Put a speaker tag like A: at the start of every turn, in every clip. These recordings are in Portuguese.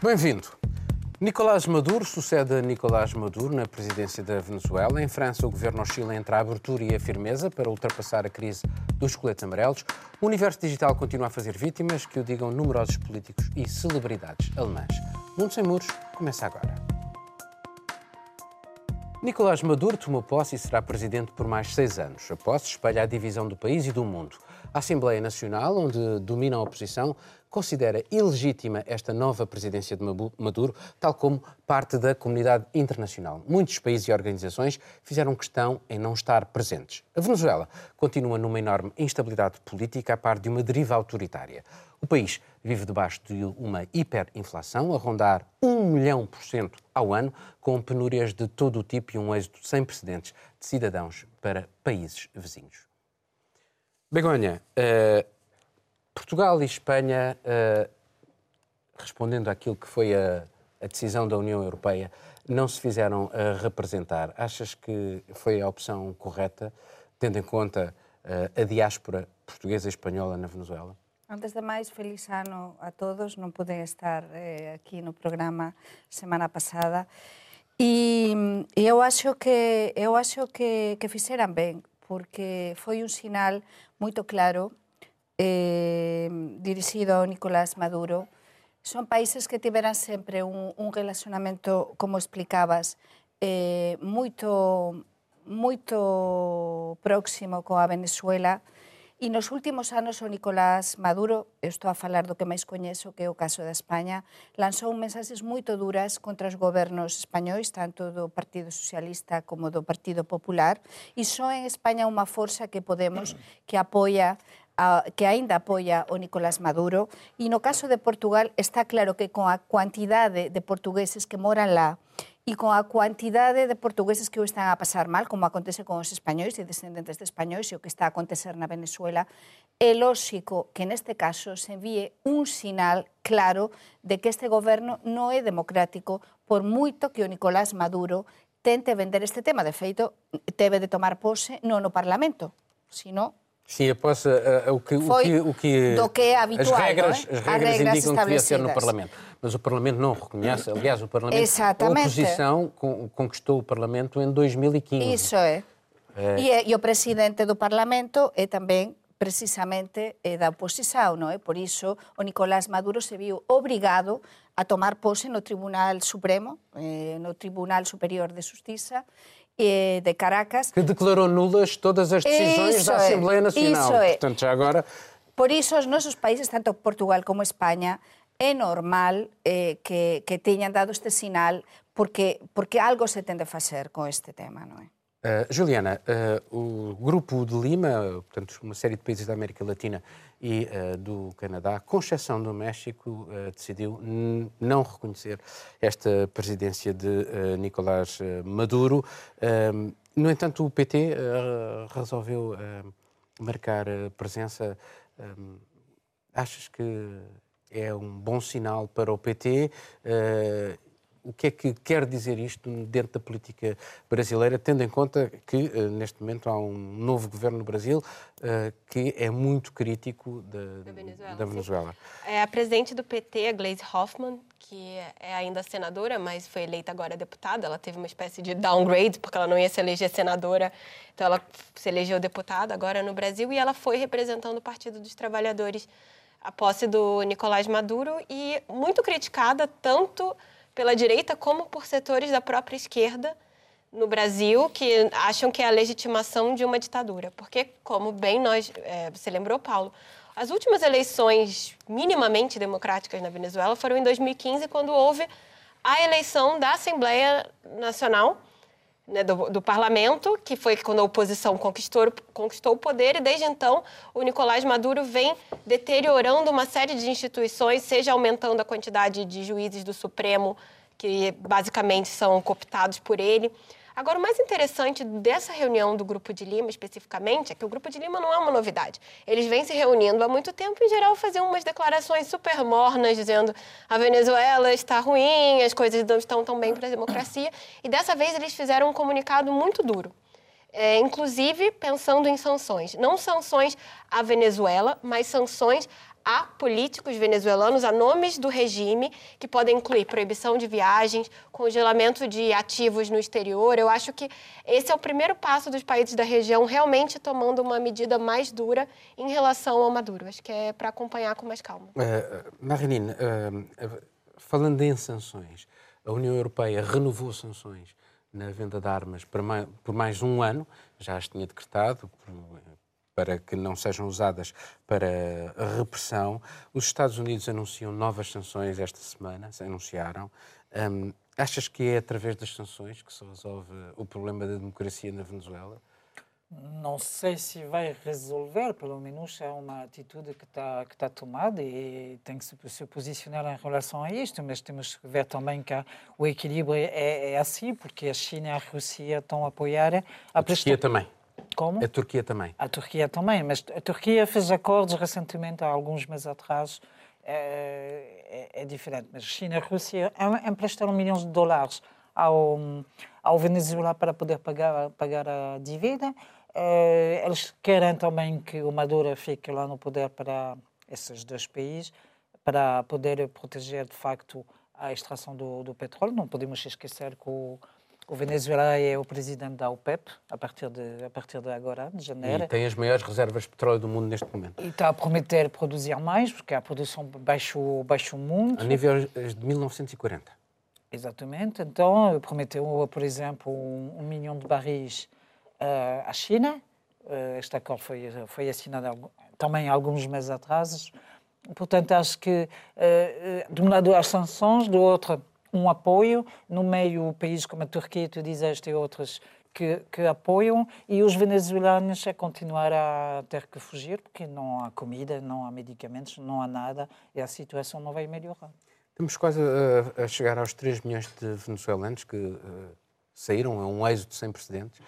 A: Bem-vindo. Nicolás Maduro sucede a Nicolás Maduro na presidência da Venezuela. Em França, o governo oscila entre a abertura e a firmeza para ultrapassar a crise dos coletes amarelos. O universo digital continua a fazer vítimas, que o digam numerosos políticos e celebridades alemãs. Mundo Sem Muros começa agora. Nicolás Maduro tomou posse e será presidente por mais seis anos. A posse espelha a divisão do país e do mundo. A Assembleia Nacional, onde domina a oposição, considera ilegítima esta nova presidência de Maduro, tal como parte da comunidade internacional. Muitos países e organizações fizeram questão em não estar presentes. A Venezuela continua numa enorme instabilidade política a par de uma deriva autoritária. O país vive debaixo de uma hiperinflação a rondar 1 milhão por cento ao ano, com penúrias de todo o tipo e um êxodo sem precedentes de cidadãos para países vizinhos. Begonha, uh, Portugal e Espanha, uh, respondendo àquilo que foi a, a, decisão da União Europeia, não se fizeram uh, representar. Achas que foi a opção correta, tendo em conta a diáspora portuguesa e espanhola na Venezuela?
B: Antes de máis, feliz ano a todos. Non pude estar eh, aquí no programa semana pasada. E, e eu acho que eu acho que, que fixeran ben, porque foi un sinal moito claro eh, dirixido ao Nicolás Maduro, son países que tiveran sempre un, un relacionamento, como explicabas, eh, moito moito próximo coa Venezuela. E nos últimos anos o Nicolás Maduro, eu estou a falar do que máis coñezo que é o caso da España, lanzou mensaxes moito duras contra os gobernos españois, tanto do Partido Socialista como do Partido Popular, e só en España unha forza que Podemos que apoia que aínda apoia o Nicolás Maduro, e no caso de Portugal está claro que con a cuantidade de portugueses que moran lá e con a cuantidade de portugueses que o están a pasar mal, como acontece con os españois e descendentes de españois e o que está a acontecer na Venezuela, é lóxico que neste caso se envíe un sinal claro de que este goberno non é democrático por moito que Nicolás Maduro tente vender este tema. De feito, debe de tomar pose non no Parlamento, sino
A: Sim, após uh, o, que, o, que, o que,
B: do que é habitual,
A: as regras,
B: é?
A: as regras, regras indicam que devia ser no Parlamento. Mas o Parlamento não reconhece, aliás, o Parlamento,
B: Exatamente.
A: a oposição conquistou o Parlamento em 2015.
B: Isso é. é. E, e o presidente do Parlamento é também precisamente é da oposição, não é? Por isso o Nicolás Maduro se viu obrigado a tomar pose no Tribunal Supremo, eh, no Tribunal Superior de Justiça, de Caracas.
A: Que declarou nulas todas as decisões isso da Assembleia Nacional.
B: Isso é.
A: Portanto, já agora...
B: Por isso, os nossos países, tanto Portugal como Espanha, é normal eh, que, que tenham dado este sinal porque, porque algo se tem de fazer com este tema, não é?
A: Uh, Juliana, uh, o Grupo de Lima, portanto, uma série de países da América Latina e uh, do Canadá, com exceção do México, decidiu não reconhecer esta presidência de Nicolás Maduro. no entanto, o PT resolveu marcar presença. achas que é um bom sinal para o PT? O que é que quer dizer isto dentro da política brasileira, tendo em conta que eh, neste momento há um novo governo no Brasil eh, que é muito crítico de, da Venezuela. Da Venezuela.
C: É a presidente do PT, a Gleisi Hoffmann, que é ainda senadora, mas foi eleita agora deputada. Ela teve uma espécie de downgrade, porque ela não ia se eleger senadora, então ela se elegeu deputada agora no Brasil e ela foi representando o Partido dos Trabalhadores a posse do Nicolás Maduro e muito criticada tanto pela direita como por setores da própria esquerda no Brasil que acham que é a legitimação de uma ditadura. Porque, como bem nós, é, você lembrou, Paulo, as últimas eleições minimamente democráticas na Venezuela foram em 2015, quando houve a eleição da Assembleia Nacional, né, do, do, parlamento, que foi quando a oposição conquistou, conquistou o poder, e desde então o Nicolás Maduro vem deteriorando uma série de instituições, seja aumentando a quantidade de juízes do Supremo, que basicamente são cooptados por ele, Agora, o mais interessante dessa reunião do Grupo de Lima, especificamente, é que o Grupo de Lima não é uma novidade. Eles vêm se reunindo há muito tempo, em geral, faziam umas declarações super mornas, dizendo a Venezuela está ruim, as coisas não estão tão bem para a democracia. E dessa vez eles fizeram um comunicado muito duro. É, inclusive pensando em sanções. Não sanções à Venezuela, mas sanções a políticos venezuelanos, a nomes do regime, que podem incluir proibição de viagens, congelamento de ativos no exterior. Eu acho que esse é o primeiro passo dos países da região realmente tomando uma medida mais dura em relação ao Maduro. Acho que é para acompanhar com mais calma.
A: Uh, Marinine, uh, falando em sanções, a União Europeia renovou sanções na venda de armas por mais um ano, já as tinha decretado para que não sejam usadas para repressão. Os Estados Unidos anunciam novas sanções esta semana, anunciaram. Um, achas que é através das sanções que se resolve o problema da democracia na Venezuela?
D: Não sei se vai resolver, pelo menos é uma atitude que está que tá tomada e tem que se, se posicionar em relação a isto, mas temos que ver também que o equilíbrio é, é assim, porque a China e a Rússia estão a apoiar... A,
A: a Turquia também.
D: Como?
A: A Turquia também.
D: A Turquia também, mas a Turquia fez acordos recentemente, há alguns meses atrás, é, é, é diferente. Mas China e Rússia emprestaram milhões de dólares ao, ao Venezuela para poder pagar, pagar a dívida eh, eles querem também que o Maduro fique lá no poder para esses dois países, para poder proteger de facto a extração do, do petróleo. Não podemos esquecer que o, o Venezuela é o presidente da OPEP a partir de a partir de agora, de janeiro.
A: E tem as maiores reservas de petróleo do mundo neste momento.
D: E está a prometer produzir mais, porque a produção baixou, baixou muito.
A: A nível de 1940.
D: Exatamente. Então, prometeu, por exemplo, um, um milhão de barris à China. Eh, este acordo foi, foi assinado também alguns meses atrás. Portanto, acho que, eh, de um lado, as sanções, do outro, um apoio. No meio, países como a Turquia, tu dizeste, e outros que, que, apoiam, e os venezuelanos a continuar a ter que fugir, porque não há comida, não há medicamentos, não há nada, e a situação não vai melhorar.
A: Estamos quase a, a chegar aos 3 milhões de venezuelanos que uh, saíram, é um êxodo sem precedentes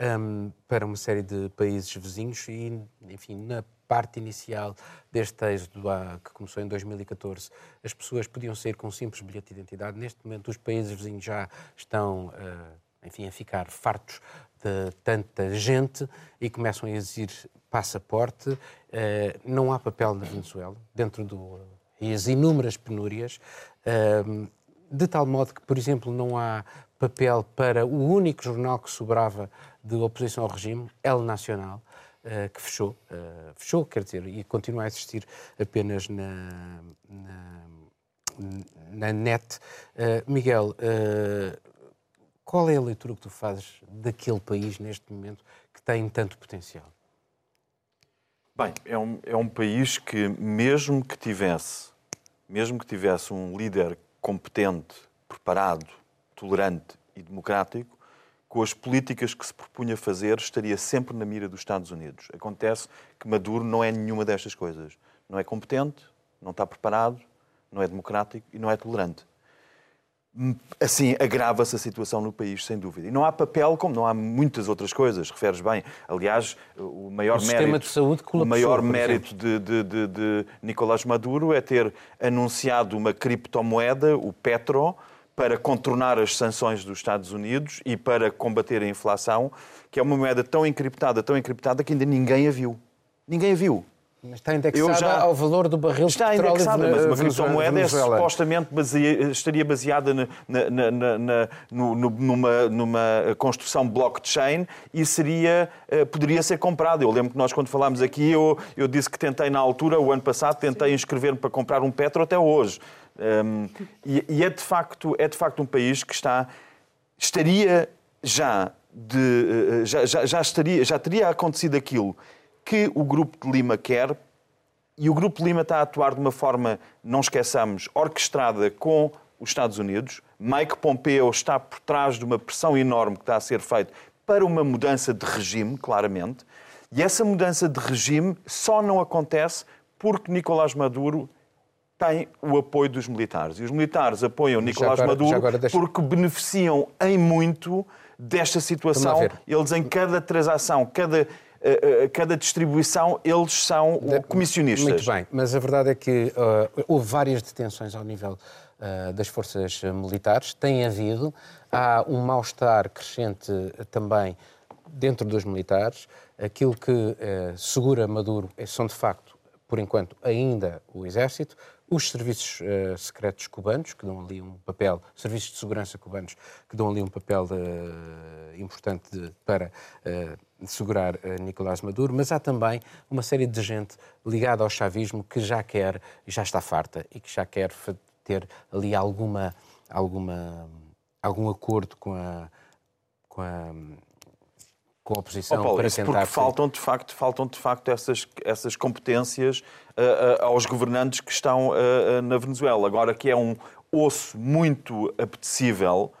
A: um, para uma série de países vizinhos e, enfim, na parte inicial deste êxodo que começou em 2014, as pessoas podiam sair com um simples bilhete de identidade. Neste momento, os países vizinhos já estão, uh, enfim, a ficar fartos de tanta gente e começam a exigir passaporte. Uh, não há papel na Venezuela, dentro do, e as inúmeras penúrias, de tal modo que, por exemplo, não há papel para o único jornal que sobrava de oposição ao regime, El Nacional, que fechou, uh, fechou, quer dizer, e continua a existir apenas na, na, na net. Uh, Miguel, qual é a leitura que tu fazes daquele país neste momento que tem tanto potencial?
E: Bem, é um, é um país que, mesmo que tivesse, mesmo que tivesse um líder competente, preparado, tolerante e democrático, com as políticas que se propunha fazer, estaria sempre na mira dos Estados Unidos. Acontece que Maduro não é nenhuma destas coisas. Não é competente, não está preparado, não é democrático e não é tolerante. Assim, agrava-se a situação no país, sem dúvida. E não há papel, como não há muitas outras coisas, referes bem. Aliás, o maior o mérito,
A: de saúde
E: o maior mérito de, de, de, de Nicolás Maduro é ter anunciado uma criptomoeda, o Petro, para contornar as sanções dos Estados Unidos e para combater a inflação, que é uma moeda tão encriptada, tão encriptada, que ainda ninguém a viu. Ninguém a viu.
A: Mas está indexada já... ao valor do barril
E: está
A: de petróleo
E: indexada, mas uma criptomoeda é, supostamente baseia, estaria baseada na, na, na, numa, numa construção blockchain e seria, eh, poderia ser comprada. Eu lembro que nós, quando falámos aqui, eu, eu disse que tentei na altura, o ano passado, tentei inscrever-me para comprar um Petro até hoje. Um, e, e é, de facto, é de facto um país que está, estaria já, de, eh, já, já, já, estaria, já teria acontecido aquilo que o Grupo de Lima quer, e o Grupo de Lima está a atuar de uma forma, não esqueçamos, orquestrada com os Estados Unidos. Mike Pompeo está por trás de uma pressão enorme que está a ser feita para uma mudança de regime, claramente. E essa mudança de regime só não acontece porque Nicolás Maduro tem o apoio dos militares. E os militares apoiam Nicolás agora, Maduro deixa... porque beneficiam em muito desta situação. Eles, em cada transação, cada, uh, cada distribuição, eles são comissionistas.
A: Muito bem, mas a verdade é que uh, houve várias detenções ao nível uh, das forças militares, tem havido, há um mal-estar crescente também dentro dos militares. Aquilo que segura Maduro são, de facto, por enquanto, ainda o Exército, os serviços uh, secretos cubanos, que dão ali um papel, serviços de segurança cubanos, que dão ali um papel uh, importante de, para uh, segurar Nicolás Maduro, mas há também uma série de gente ligada ao chavismo que já quer, já está farta e que já quer ter ali alguma, alguma, algum acordo com a, com a com a oposição oh, Paulo, para tentar...
E: Porque faltam, de facto, faltam, de facto essas, essas competências aos governantes que estão uh, na Venezuela. Agora que é um osso muito apetecível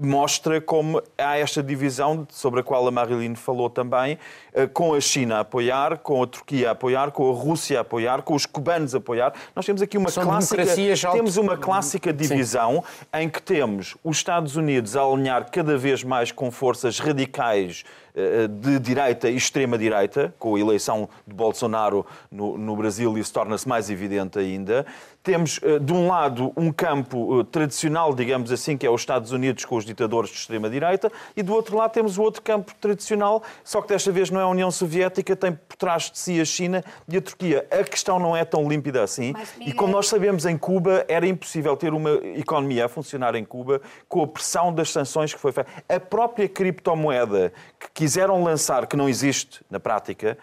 E: mostra como há esta divisão sobre a qual a Marilyn falou também, eh, com a China a apoiar, com a Turquia a apoiar, com a Rússia a apoiar, com os cubanos a apoiar. Nós temos aqui uma
A: São
E: clássica temos uma clássica divisão
A: Sim.
E: em que temos os Estados Unidos a alinhar cada vez mais com forças radicais eh, de direita e extrema-direita, com a eleição de Bolsonaro no, no Brasil, isso torna-se mais evidente ainda. Temos, eh, de um lado, um campo tradicional, digamos assim, que é os Estados Unidos com os ditadores de extrema-direita, e do outro lado temos o outro campo tradicional, só que desta vez não é a União Soviética, tem por trás de si a China e a Turquia. A questão não é tão límpida assim, Mas, e como nós sabemos, em Cuba era impossível ter uma economia a funcionar em Cuba com a pressão das sanções que foi feita. A própria criptomoeda que quiseram lançar, que não existe na prática,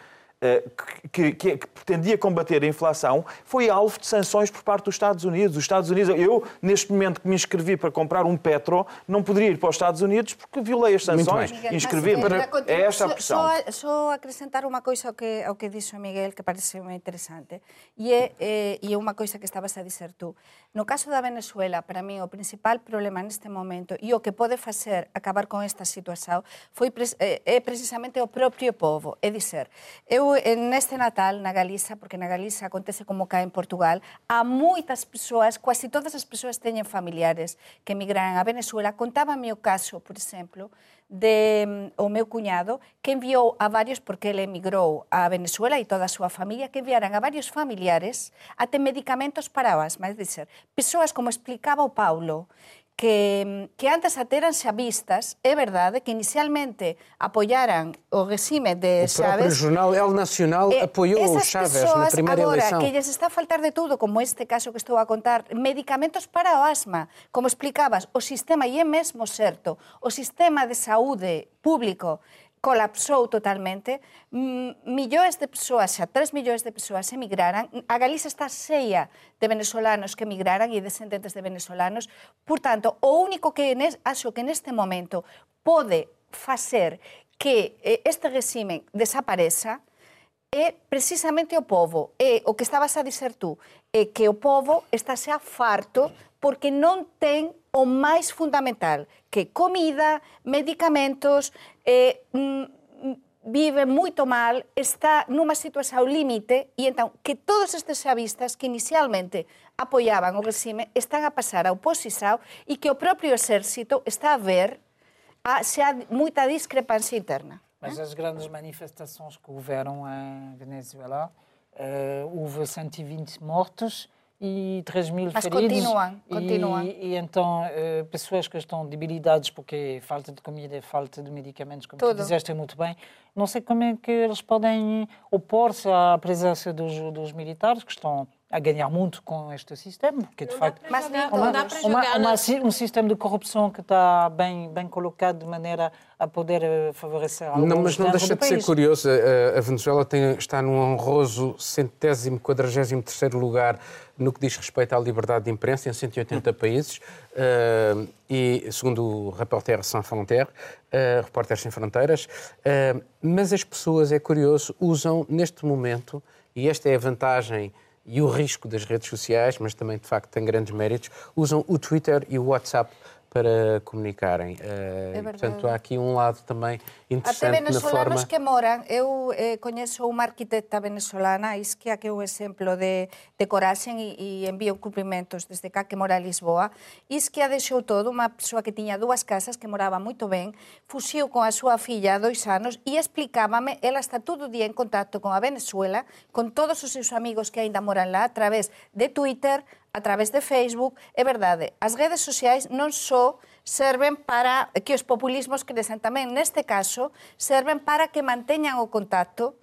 E: que, que, que, pretendia combater a inflação foi alvo de sanções por parte dos Estados Unidos. Os Estados Unidos, eu, neste momento que me inscrevi para comprar um Petro, não poderia ir para os Estados Unidos porque violei as sanções. Inscrevi para. É esta a pressão.
B: Só, só acrescentar uma coisa ao que, ao que disse o Miguel, que parece muito interessante, e é, é, e é uma coisa que estavas a dizer tu. No caso da Venezuela, para mim, o principal problema neste momento e o que pode fazer acabar com esta situação foi, é, é precisamente o próprio povo. É dizer, eu Eu, neste Natal, na Galiza, porque na Galiza acontece como cá en Portugal, há moitas persoas, quasi todas as persoas teñen familiares que emigran a Venezuela. Contábame o caso, por exemplo, de mm, o meu cuñado que enviou a varios, porque ele emigrou a Venezuela e toda a súa familia, que enviaran a varios familiares até medicamentos para o asma, é dizer, persoas, como explicaba o Paulo, que, que antes ateranse a vistas, é verdade, que inicialmente apoiaran o regime de
A: o
B: Chávez.
A: O jornal El Nacional eh, apoiou o Chávez na primeira
B: agora,
A: eleição.
B: que lles está a faltar de tudo, como este caso que estou a contar, medicamentos para o asma, como explicabas, o sistema, e é mesmo certo, o sistema de saúde público colapsou totalmente, millóns de persoas, xa 3 millóns de persoas emigraran, a Galiza está seia de venezolanos que emigraran e descendentes de venezolanos, por tanto, o único que nes, acho que neste momento pode facer que eh, este regime desapareza é precisamente o povo, é o que estabas a dizer tú, é que o povo está xa farto porque non ten o máis fundamental, que comida, medicamentos, eh, mm, vive moito mal, está nunha situación límite e entón que todos estes xavistas que inicialmente apoiaban o regime están a pasar a oposición e que o propio exército está a ver a, se há moita discrepancia interna.
D: Mas as grandes manifestações que houveram em Venezuela, uh, houve 120 mortos e 3 mil Mas feridos.
B: continuam, continuam.
D: E, e então, uh, pessoas que estão debilitadas porque falta de comida, falta de medicamentos, como Tudo. tu disseste muito bem, não sei como é que eles podem opor-se à presença dos, dos militares que estão a ganhar muito com este sistema, porque de
C: não
D: facto
C: mas uma, uma, uma,
D: uma, um sistema de corrupção que está bem, bem colocado de maneira a poder eh, favorecer alguns
A: Não, mas não deixa de ser curioso. A, Venezuela tem, está num honroso centésimo, quadragésimo terceiro lugar no que diz respeito à liberdade de imprensa em 180 países uh, e, segundo o Reporter Sans Frontières, uh, Repórteres Sem Fronteiras, uh, mas as pessoas, é curioso, usam neste momento, e esta é a vantagem e o risco das redes sociais, mas também de facto tem grandes méritos, usam o Twitter e o WhatsApp para comunicarem.
B: Eh, é
A: portanto, há aqui um lado também interessante
B: Até venezolanos
A: forma...
B: que moran, eu eh, coñezo unha arquitecta venezolana, Isquia, que é un exemplo de, de coragem e, e envío cumprimentos desde cá que mora a Lisboa. Isquia deixou todo, unha persoa que tiña dúas casas, que moraba moito ben, fuxiu con a súa filla há dois anos e explicábame, ela está todo o día en contacto con a Venezuela, con todos os seus amigos que aínda moran lá, a través de Twitter, a través de Facebook, é verdade, as redes sociais non só serven para que os populismos crecen tamén, neste caso, serven para que manteñan o contacto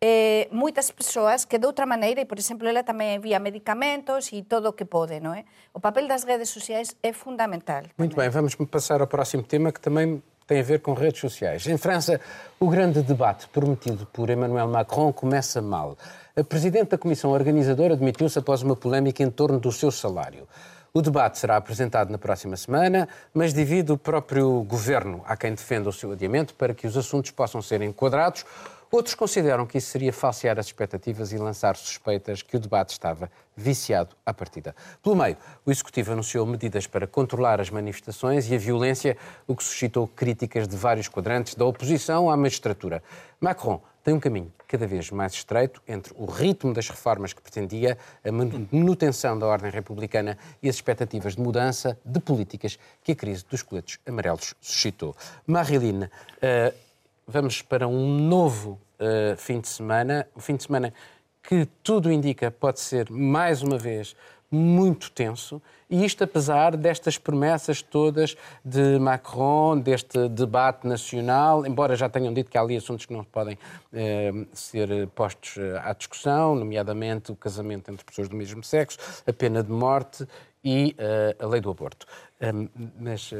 B: eh, muitas pessoas que de outra maneira, e por exemplo, ela também envia medicamentos e todo o que pode, não é? O papel das redes sociais é fundamental.
A: Muito também. bem, vamos passar ao próximo tema que também tem a ver com redes sociais. Em França, o grande debate prometido por Emmanuel Macron começa mal. A presidente da comissão organizadora demitiu-se após uma polémica em torno do seu salário. O debate será apresentado na próxima semana, mas divide o próprio governo. Há quem defenda o seu adiamento para que os assuntos possam ser enquadrados Outros consideram que isso seria falsear as expectativas e lançar suspeitas que o debate estava viciado à partida. Pelo meio, o Executivo anunciou medidas para controlar as manifestações e a violência, o que suscitou críticas de vários quadrantes da oposição à magistratura. Macron tem um caminho cada vez mais estreito entre o ritmo das reformas que pretendia, a manutenção da ordem republicana e as expectativas de mudança de políticas que a crise dos coletes amarelos suscitou. Marilyn, uh, vamos para um novo uh, fim de semana, um fim de semana que tudo indica pode ser, mais uma vez, muito tenso, e isto apesar destas promessas todas de Macron, deste debate nacional, embora já tenham dito que há ali assuntos que não podem eh, ser postos eh, à discussão, nomeadamente o casamento entre pessoas do mesmo sexo, a pena de morte e eh, a lei do aborto. Um,
D: mas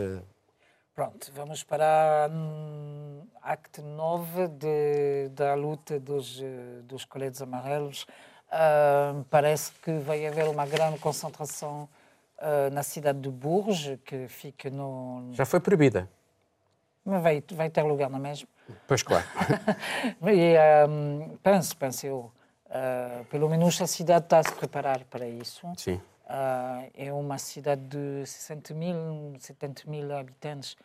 D: Pronto, vamos para um, acto 9 de, da luta dos, eh, dos coletes amarelos. Uh, parece que vai haver uma grande concentração uh, na cidade de Bourges, que fica no...
A: Já foi proibida.
D: Mas vai, vai ter lugar, não é mesmo?
A: Pois claro.
D: e, um, penso, penso eu, uh, pelo menos a cidade está a se preparar para isso.
A: Sim.
D: Uh, é uma cidade de 60 mil, 70 mil habitantes.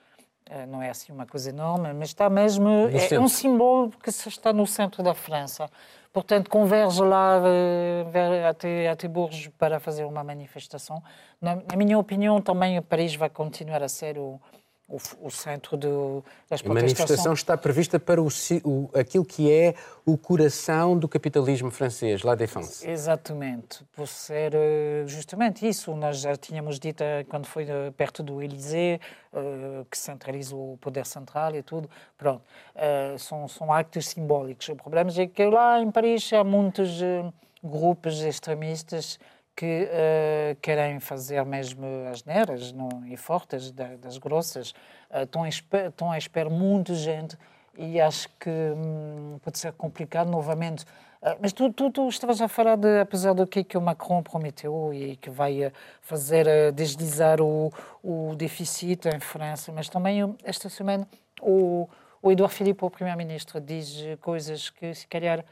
D: Uh, não é assim uma coisa enorme, mas está mesmo. É, um símbolo que está no centro da França. Portanto, converge lá uh, até, até Bourges para fazer uma manifestação. Na, na minha opinião, também Paris vai continuar a ser o, o, o centro do, das
A: A manifestação está prevista para o, o, aquilo que é o coração do capitalismo francês, La Défense.
D: Exatamente, por ser eh, justamente isso. Nós já tínhamos dito eh, quando foi eh, perto do Élysée, que centraliza o poder central e tudo. Pronto, são, são actos simbólicos. O problema é que lá em Paris há muitos grupos extremistas que uh, querem fazer mesmo as neiras e fortes da, das grossas. Uh, estão, espera, estão a esperar muita gente e acho que hum, pode ser complicado novamente. Uh, mas tu, tu, tu, estavas a falar, de, apesar do que, que o Macron prometeu e que vai fazer uh, deslizar o, o déficit em França, mas também esta semana o, o Eduardo Philippe, o primeiro-ministro, diz coisas que se calhar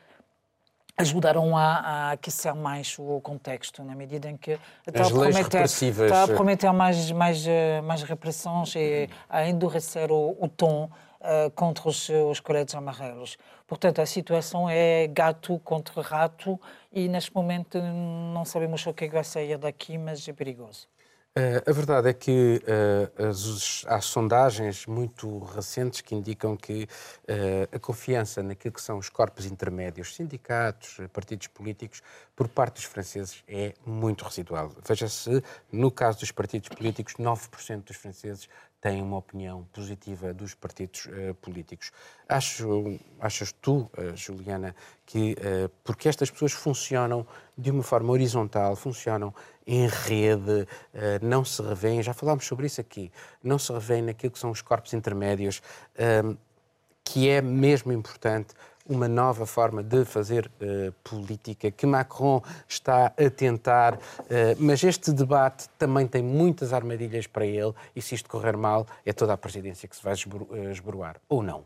D: ajudaram a, a, aquecer mais o contexto, na medida em que
A: está, a prometer,
D: está a prometer mais, mais, eh, mais repressões e a endurecer o, o tom uh, contra os, os coletes amarelos. Portanto, a situação é gato contra rato e, neste momento, não sabemos o que é vai sair daqui, mas é perigoso.
A: Uh, a verdade é que uh, as, há sondagens muito recentes que indicam que uh, a confiança naquilo que são os corpos intermédios, sindicatos, partidos políticos, por parte dos franceses é muito residual. Veja-se, no caso dos partidos políticos, 9% dos franceses têm uma opinião positiva dos partidos uh, políticos. Acho, achas tu, uh, Juliana, que uh, porque estas pessoas funcionam de uma forma horizontal, funcionam em rede, não se revêem, já falámos sobre isso aqui, não se revêem naquilo que são os corpos intermédios, que é mesmo importante uma nova forma de fazer uh, política que Macron está a tentar, uh, mas este debate também tem muitas armadilhas para ele e se isto correr mal é toda a presidência que se vai eh, esboroar, ou não?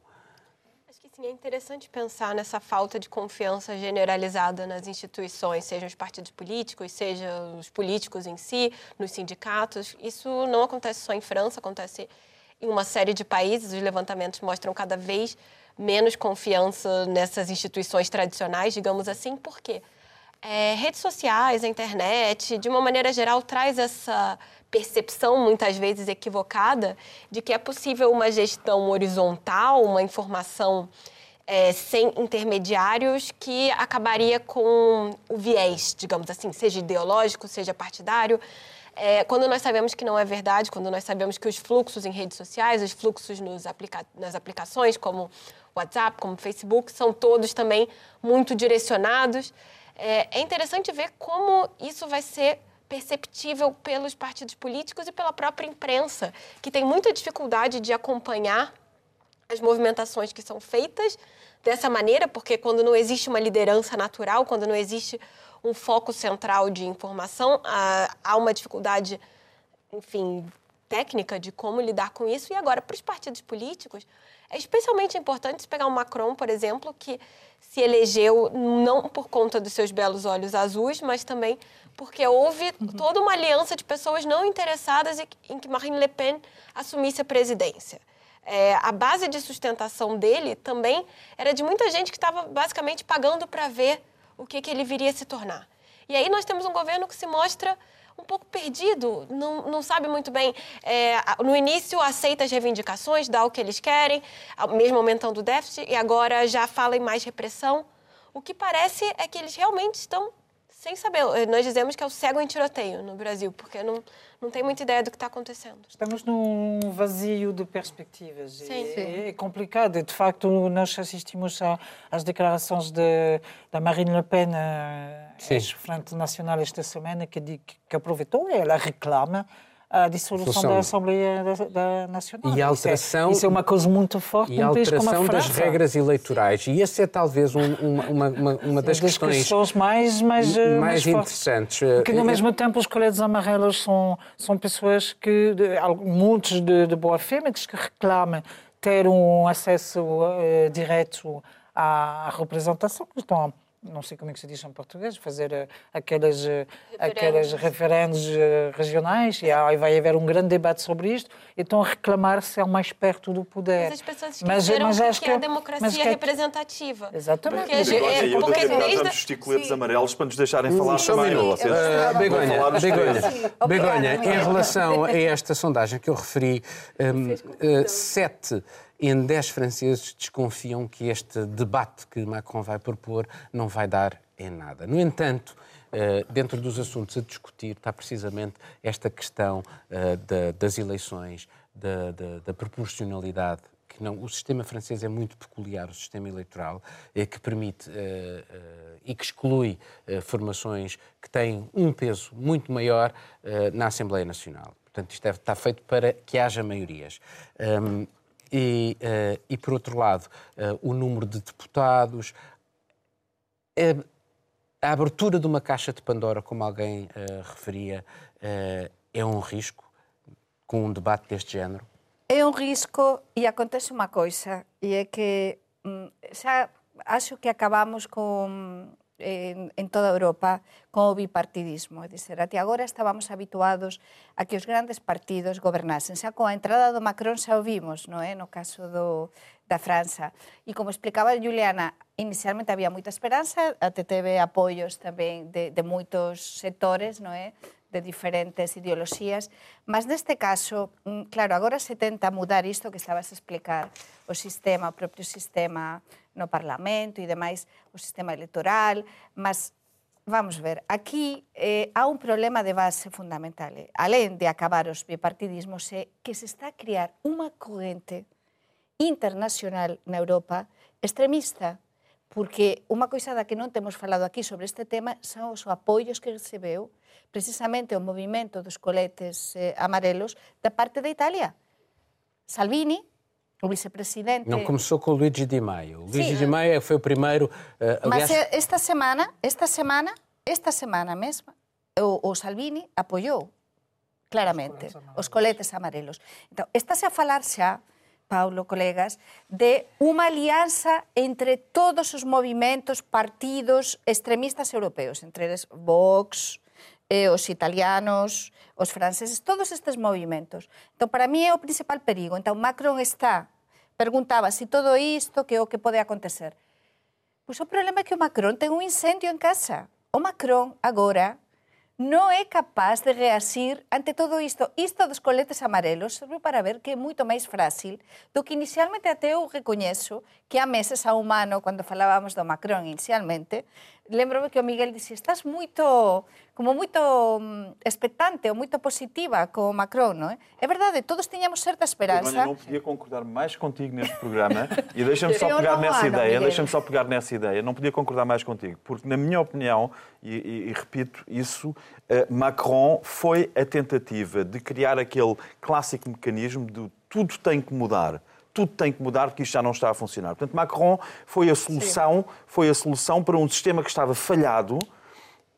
C: Acho que sim, é interessante pensar nessa falta de confiança generalizada nas instituições, sejam os partidos políticos, sejam os políticos em si, nos sindicatos. Isso não acontece só em França, acontece em uma série de países. Os levantamentos mostram cada vez menos confiança nessas instituições tradicionais, digamos assim, por quê? É, redes sociais, a internet, de uma maneira geral, traz essa percepção, muitas vezes equivocada, de que é possível uma gestão horizontal, uma informação é, sem intermediários, que acabaria com o viés, digamos assim, seja ideológico, seja partidário. É, quando nós sabemos que não é verdade, quando nós sabemos que os fluxos em redes sociais, os fluxos aplica nas aplicações, como WhatsApp, como Facebook, são todos também muito direcionados. É, é interessante ver como isso vai ser perceptível pelos partidos políticos e pela própria imprensa, que tem muita dificuldade de acompanhar as movimentações que são feitas dessa maneira, porque quando não existe uma liderança natural, quando não existe um foco central de informação, há uma dificuldade, enfim, técnica de como lidar com isso. E agora, para os partidos políticos, é especialmente importante pegar o Macron, por exemplo, que se elegeu não por conta dos seus belos olhos azuis, mas também porque houve uhum. toda uma aliança de pessoas não interessadas em que Marine Le Pen assumisse a presidência. É, a base de sustentação dele também era de muita gente que estava basicamente pagando para ver o que, que ele viria a se tornar. E aí nós temos um governo que se mostra um pouco perdido, não, não sabe muito bem. É, no início aceita as reivindicações, dá o que eles querem, mesmo aumentando o déficit, e agora já fala em mais repressão. O que parece é que eles realmente estão sem saber. Nós dizemos que é o cego em tiroteio no Brasil, porque não, não tem muita ideia do que está acontecendo.
D: Estamos num vazio de perspectivas.
C: Sim,
D: sim. É, complicado. De facto, nós assistimos às declarações de, da Marine Le Pen, ex-frente nacional, esta semana, que, que aproveitou, ela reclama a dissolução da Assembleia da, da Nacional.
A: E a alteração,
D: isso, é, isso é uma coisa muito forte
A: e a alteração das regras eleitorais. E essa é talvez um, uma, uma, uma, das,
D: das
A: questões,
D: questões mais, mais, eh,
A: mais, mais interessantes.
D: Porque, no mesmo tempo, os coletes amarelos são, são pessoas que, muitos de, de boa fé, mas que reclamam ter um acesso uh, direto à representação, que estão não sei como é que se diz em português, fazer uh, aqueles, uh, aqueles referendos uh, regionais e aí vai haver um grande debate sobre isto e estão a reclamar se é o mais perto do poder.
C: Mas as pessoas esqueceram mas, mas acho que é a democracia é... representativa.
D: Exatamente.
E: Porque, porque, porque, eu porque desde... tantos esticoletes amarelos para nos deixarem falar
A: Só
E: também.
A: Um vocês uh, Begonha, Begonha, Begonha, em relação a esta sondagem que eu referi, um, uh, sete em 10 franceses desconfiam que este debate que Macron vai propor não vai dar em nada. No entanto, eh, dentro dos assuntos a discutir está precisamente esta questão eh, das eleições, da, da, da proporcionalidade que não, o sistema francês é muito peculiar, o sistema eleitoral, é, que permite uh, e que exclui formações que têm um peso muito maior na Assembleia Nacional. Portanto, isto deve está feito para que haja maiorias. E, uh, e por outro lado, uh, o número de deputados. Uh, a abertura de uma caixa de Pandora, como alguém referia, é um risco com um debate deste género?
B: É um risco e acontece uma coisa, e é que já hum, acho que acabamos com en, en toda Europa con o bipartidismo. E dizer, até agora estábamos habituados a que os grandes partidos gobernasen. Xa coa entrada do Macron xa o vimos, no, é? no caso do, da França. E como explicaba Juliana, inicialmente había moita esperanza, até teve apoios tamén de, de moitos sectores, no é? de diferentes ideoloxías, mas neste caso, mm, claro, agora se tenta mudar isto que estabas a explicar, o sistema, o propio sistema no Parlamento e demais, o sistema electoral, mas vamos ver, aquí eh, há un problema de base fundamental. Eh? Alén de acabar os bipartidismos, é que se está a criar unha corrente internacional na Europa extremista, porque unha coisa da que non temos falado aquí sobre este tema son os apoios que recebeu precisamente o movimento dos coletes eh, amarelos da parte da Italia. Salvini, o vicepresidente...
A: Não começou com o Luigi Di Maio. O Luigi Sim. Di Maio foi o primeiro...
B: Uh, aliás... Mas eh, esta semana, esta semana, esta semana mesma, o, o Salvini apoiou claramente os coletes amarelos. Então, estáse a falar xa, Paulo, colegas, de unha alianza entre todos os movimentos, partidos extremistas europeos, entre eles Vox, eh, os italianos, os franceses, todos estes movimentos. Entón, para mí é o principal perigo. Entón, Macron está, perguntaba se si todo isto, que é o que pode acontecer. Pois o problema é que o Macron ten un incendio en casa. O Macron, agora, non é capaz de reasir ante todo isto. Isto dos coletes amarelos serve para ver que é moito máis frágil do que inicialmente até eu recoñezo que há meses a humano, cando falábamos do Macron inicialmente, lembro que o Miguel dixía, estás moito como moito mm, expectante ou moito positiva com o Macron, não é? É verdade, todos tiñamos certa esperança.
E: Eu não podia concordar mais contigo neste programa e deixa-me só pegar nessa ideia, deixa-me só pegar nessa ideia, não podia concordar mais contigo, porque na minha opinião, e, e, e repito isso, uh, Macron foi a tentativa de criar aquele clássico mecanismo de tudo tem que mudar tudo tem que mudar porque isto já não está a funcionar. Portanto, Macron foi a solução, foi a solução para um sistema que estava falhado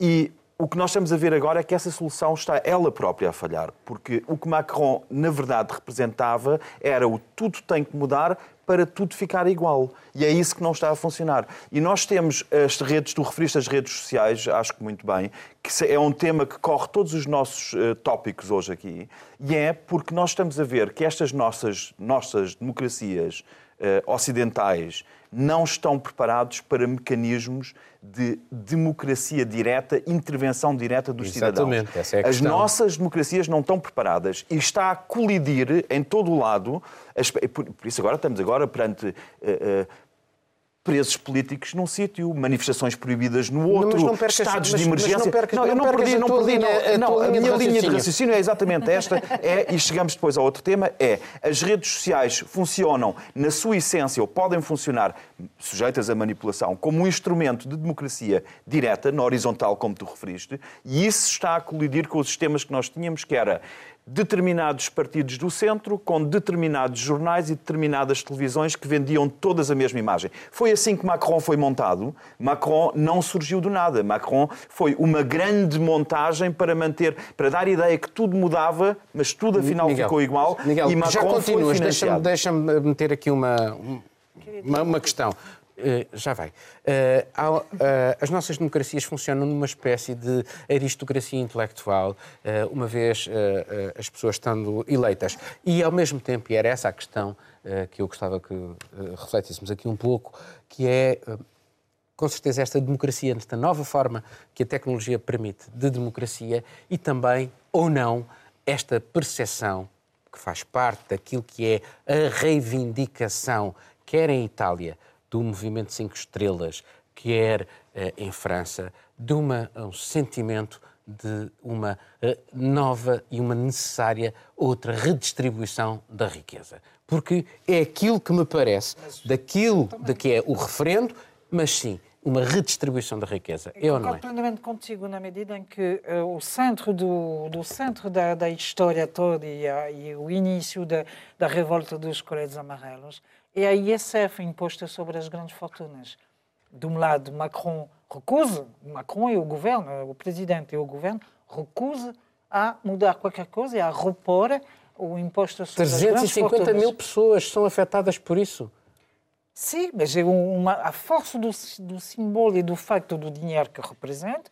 E: e o que nós estamos a ver agora é que essa solução está ela própria a falhar, porque o que Macron, na verdade, representava era o tudo tem que mudar para tudo ficar igual. E é isso que não está a funcionar. E nós temos as redes, tu referiste as redes sociais, acho que muito bem, que é um tema que corre todos os nossos uh, tópicos hoje aqui, e é porque nós estamos a ver que estas nossas, nossas democracias ocidentais não estão preparados para mecanismos de democracia direta, intervenção direta dos
A: Exatamente,
E: cidadãos.
A: Essa é a
E: As nossas democracias não estão preparadas e está a colidir em todo o lado. Por isso agora estamos agora perante uh, uh, presos políticos num sítio, manifestações proibidas no outro, não, estados mas, de emergência. não, percas,
A: não, eu não, não perdi, não perdi. Linha,
E: não, a, a minha linha de raciocínio é exatamente esta, é, e chegamos depois ao outro tema, é as redes sociais funcionam na sua essência, ou podem funcionar, sujeitas à manipulação, como um instrumento de democracia direta, na horizontal, como tu referiste, e isso está a colidir com os sistemas que nós tínhamos, que era determinados partidos do centro com determinados jornais e determinadas televisões que vendiam todas a mesma imagem. Foi assim que Macron foi montado. Macron não surgiu do nada. Macron foi uma grande montagem para manter, para dar a ideia que tudo mudava, mas tudo afinal
A: Miguel,
E: ficou igual.
A: Miguel, e Macron já continuas. Deixa-me deixa meter aqui uma, uma, uma questão. Uh, já vai. Há, uh, as nossas democracias funcionam numa espécie de aristocracia intelectual, uma vez as pessoas estando eleitas. E, ao mesmo tempo, e era essa a questão que eu gostava que refletíssemos aqui um pouco, que é, com certeza, esta democracia, esta nova forma que a tecnologia permite de democracia e também, ou não, esta percepção que faz parte daquilo que é a reivindicação, quer em Itália, do movimento Cinco Estrelas, quer eh, em França, de uma, um sentimento de uma eh, nova e uma necessária outra redistribuição da riqueza. Porque é aquilo que me parece, daquilo de que é o referendo, mas sim, uma redistribuição da riqueza. Eu é não é?
D: plenamente contigo na medida em que uh, o centro do, do centro da, da história toda e, a, e o início da, da revolta dos coletes amarelos é a ISF imposta sobre as grandes fortunas. De um lado, Macron recusa, Macron e o governo, o presidente e o governo, recusa a mudar qualquer coisa e a repor o imposto sobre as grandes fortunas. 350
A: mil pessoas são afetadas por isso.
D: Sim, mas é uma, a força do, do símbolo e do facto do dinheiro que representa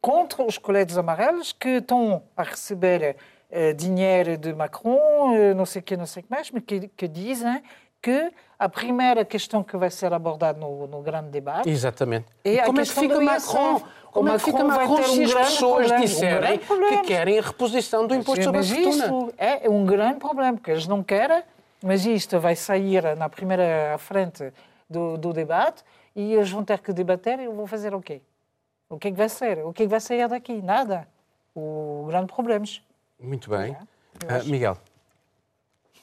D: contra os coletes amarelos que estão a receber eh, dinheiro de Macron, eh, não sei o que, não sei o que mais, mas que, que dizem que a primeira questão que vai ser abordada no, no grande debate.
A: Exatamente. É como é que fica Macron? Como é que fica Macron se as pessoas problema, disserem um que querem a reposição do imposto sobre a fortuna?
D: É um grande problema, porque eles não querem, mas isto vai sair na primeira frente do, do debate e eles vão ter que debater e eu vou fazer o quê? O que é que vai ser? O que é que vai sair daqui? Nada. O grande problema.
A: Muito bem. É, uh, Miguel.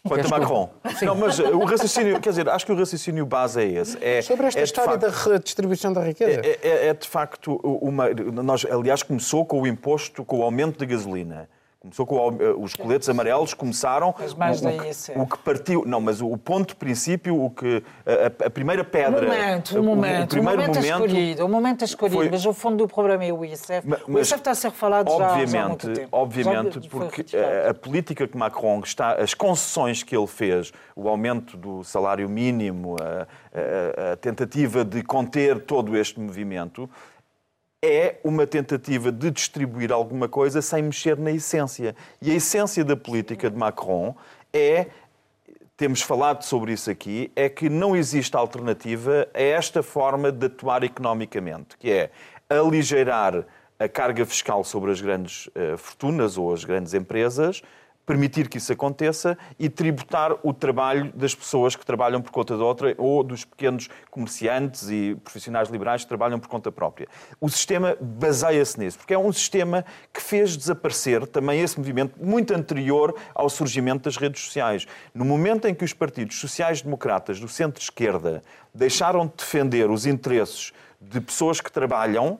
E: Quanto a Macron. Sim. Não, mas o raciocínio, quer dizer, acho que o raciocínio base é esse. É,
A: Sobre esta
E: é
A: história facto, da redistribuição da riqueza.
E: É, é, é, de facto uma. Nós, aliás, começou com o imposto, com o aumento da gasolina. Começou com os coletes amarelos, começaram.
D: Mas mais
E: o, o, o, que partiu. Não, mas o ponto de princípio, o que. A, a primeira pedra.
D: O momento, o, momento. O, primeiro momento, momento escolhido. O momento escolhido. Foi, mas o fundo do problema é o ISF. Mas, o ISF está a ser falado
E: obviamente,
D: já há muito tempo.
E: Obviamente, já porque a, a, política que Macron está. As concessões que ele fez, o aumento do salário mínimo, a, a tentativa de conter todo este movimento é uma tentativa de distribuir alguma coisa sem mexer na essência. E a essência da política de Macron é temos falado sobre isso aqui, é que não existe alternativa a esta forma de atuar economicamente, que é aligeirar a carga fiscal sobre as grandes uh, fortunas ou as grandes empresas, permitir que isso aconteça e tributar o trabalho das pessoas que trabalham por conta de outra ou dos pequenos comerciantes e profissionais liberais que trabalham por conta própria. O sistema baseia-se nisso, porque é um sistema que fez desaparecer também esse movimento muito anterior ao surgimento das redes sociais. No momento em que os partidos sociais-democratas do centro-esquerda deixaram de defender os interesses de pessoas que trabalham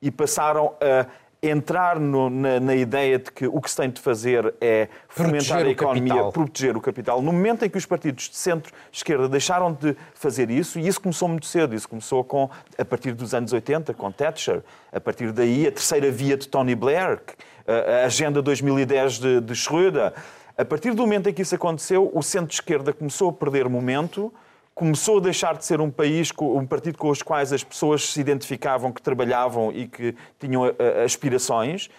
E: e passaram a entrar no, na, na, ideia de que o que se tem de fazer é fomentar a economia, proteger o capital. No momento em que os partidos de centro-esquerda deixaram de fazer isso, e isso começou muito cedo, isso começou com, a partir dos anos 80, com Thatcher, a partir daí a terceira via de Tony Blair, a Agenda 2010 de, de Schröder. A partir do momento em que isso aconteceu, o centro-esquerda começou a perder momento, começou a deixar de ser um país, um partido com os quais as pessoas se identificavam, que trabalhavam e que tinham eh, eh, aspirações.